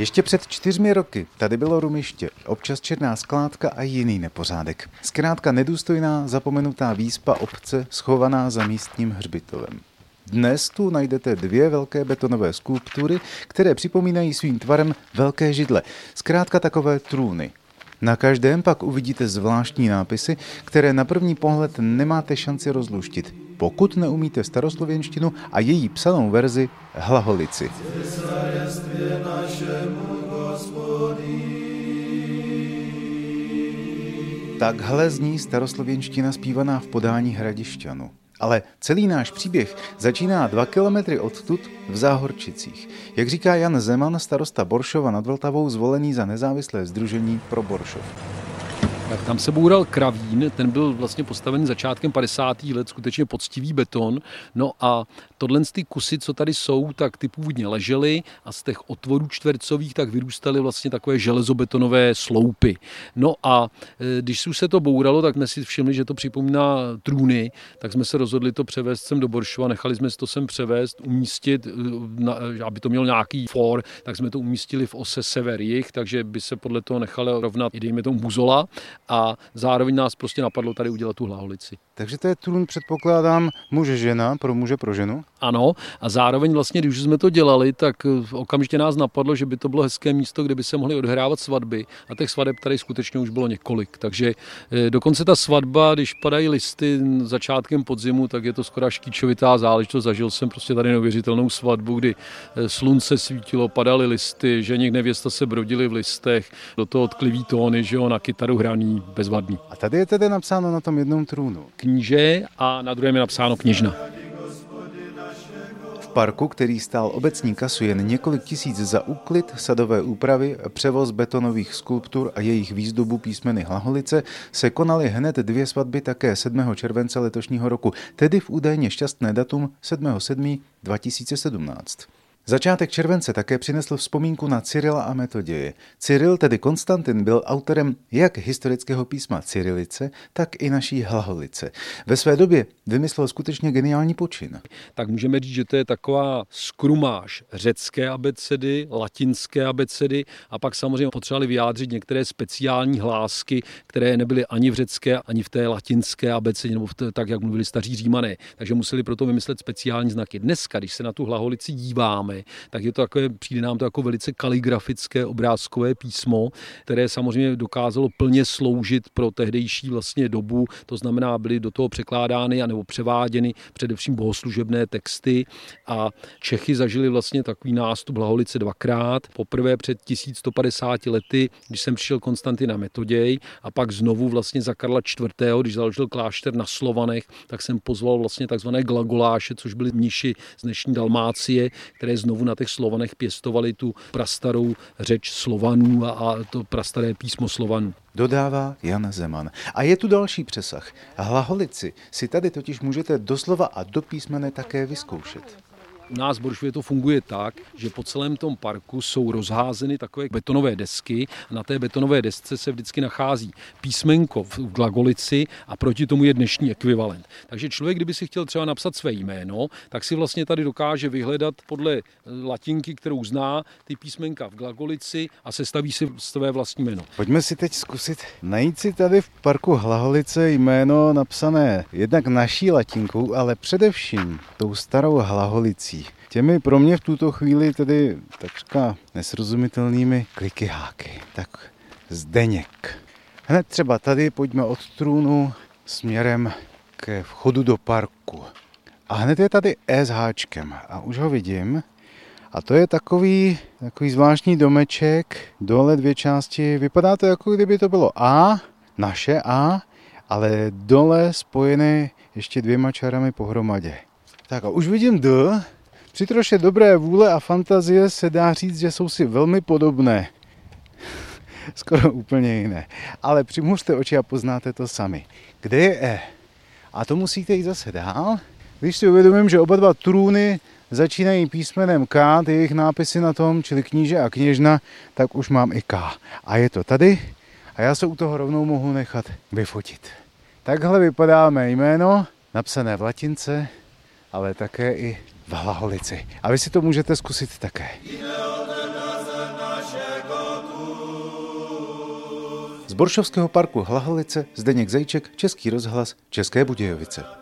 Ještě před čtyřmi roky tady bylo rumiště, občas černá skládka a jiný nepořádek. Zkrátka nedůstojná, zapomenutá výspa obce schovaná za místním hřbitovem. Dnes tu najdete dvě velké betonové skulptury, které připomínají svým tvarem velké židle, zkrátka takové trůny. Na každém pak uvidíte zvláštní nápisy, které na první pohled nemáte šanci rozluštit, pokud neumíte staroslověnštinu a její psanou verzi hlaholici. Takhle zní staroslověnština zpívaná v podání hradišťanu. Ale celý náš příběh začíná dva kilometry odtud v Záhorčicích. Jak říká Jan Zeman, starosta Boršova nad Vltavou, zvolený za nezávislé združení pro Boršov. Tak tam se boural kravín, ten byl vlastně postaven začátkem 50. let, skutečně poctivý beton. No a tohle ty kusy, co tady jsou, tak ty původně ležely a z těch otvorů čtvercových tak vyrůstaly vlastně takové železobetonové sloupy. No a e, když se to bouralo, tak jsme si všimli, že to připomíná trůny, tak jsme se rozhodli to převést sem do Boršova, nechali jsme to sem převést, umístit, e, aby to mělo nějaký for, tak jsme to umístili v ose sever-jih, takže by se podle toho nechalo rovnat dejme tomu buzola a zároveň nás prostě napadlo tady udělat tu hlaholici. Takže to je trůn, předpokládám, muže žena, pro muže pro ženu? Ano, a zároveň vlastně, když jsme to dělali, tak eh, okamžitě nás napadlo, že by to bylo hezké místo, kde by se mohly odhrávat svatby. A těch svadeb tady skutečně už bylo několik. Takže eh, dokonce ta svatba, když padají listy začátkem podzimu, tak je to skoro škýčovitá záležitost. Zažil jsem prostě tady neuvěřitelnou svatbu, kdy eh, slunce svítilo, padaly listy, že někde nevěsta se brodili v listech, do toho odklivý tóny, že jo, na kytaru hraní bezvadný. A tady je tedy napsáno na tom jednom trůnu. Kníže a na druhém je napsáno kněžna parku, který stál obecní kasu jen několik tisíc za úklid, sadové úpravy, převoz betonových skulptur a jejich výzdobu písmeny Hlaholice, se konaly hned dvě svatby také 7. července letošního roku, tedy v údajně šťastné datum 7.7. 2017. Začátek července také přinesl vzpomínku na Cyrila a Metoděje. Cyril, tedy Konstantin, byl autorem jak historického písma Cyrilice, tak i naší Hlaholice. Ve své době vymyslel skutečně geniální počin. Tak můžeme říct, že to je taková skrumáž řecké abecedy, latinské abecedy a pak samozřejmě potřebovali vyjádřit některé speciální hlásky, které nebyly ani v řecké, ani v té latinské abecedě, nebo té, tak, jak mluvili staří římané. Takže museli proto vymyslet speciální znaky. Dneska, když se na tu Hlaholici díváme, tak je to takové, přijde nám to jako velice kaligrafické obrázkové písmo, které samozřejmě dokázalo plně sloužit pro tehdejší vlastně dobu, to znamená, byly do toho překládány nebo převáděny především bohoslužebné texty a Čechy zažili vlastně takový nástup Hlaholice dvakrát. Poprvé před 1150 lety, když jsem přišel Konstantina Metoděj a pak znovu vlastně za Karla IV., když založil klášter na Slovanech, tak jsem pozval vlastně takzvané glagoláše, což byly mniši z dnešní Dalmácie, které znovu na těch Slovanech pěstovali tu prastarou řeč Slovanů a, a to prastaré písmo Slovanů. Dodává Jan Zeman. A je tu další přesah. Hlaholici si tady totiž můžete doslova a do písmene také vyzkoušet. U nás v Boršově to funguje tak, že po celém tom parku jsou rozházeny takové betonové desky. Na té betonové desce se vždycky nachází písmenko v glagolici a proti tomu je dnešní ekvivalent. Takže člověk, kdyby si chtěl třeba napsat své jméno, tak si vlastně tady dokáže vyhledat podle latinky, kterou zná, ty písmenka v glagolici a sestaví si své vlastní jméno. Pojďme si teď zkusit najít si tady v parku Hlaholice jméno napsané jednak naší latinkou, ale především tou starou Hlaholicí. Těmi pro mě v tuto chvíli tedy takřka nesrozumitelnými klikyháky. Tak Zdeněk. Hned třeba tady pojďme od trůnu směrem ke vchodu do parku. A hned je tady E s háčkem a už ho vidím. A to je takový, takový zvláštní domeček, dole dvě části. Vypadá to jako kdyby to bylo A, naše A, ale dole spojené ještě dvěma čarami pohromadě. Tak a už vidím D, při troše dobré vůle a fantazie se dá říct, že jsou si velmi podobné. Skoro úplně jiné. Ale přimuřte oči a poznáte to sami. Kde je E? A to musíte jít zase dál. Když si uvědomím, že oba dva trůny začínají písmenem K, ty jejich nápisy na tom, čili kníže a kněžna, tak už mám i K. A je to tady a já se u toho rovnou mohu nechat vyfotit. Takhle vypadá mé jméno, napsané v latince, ale také i v Hlaholici. A vy si to můžete zkusit také. Z Boršovského parku Hlaholice Zdeněk Zejček, Český rozhlas, České Budějovice.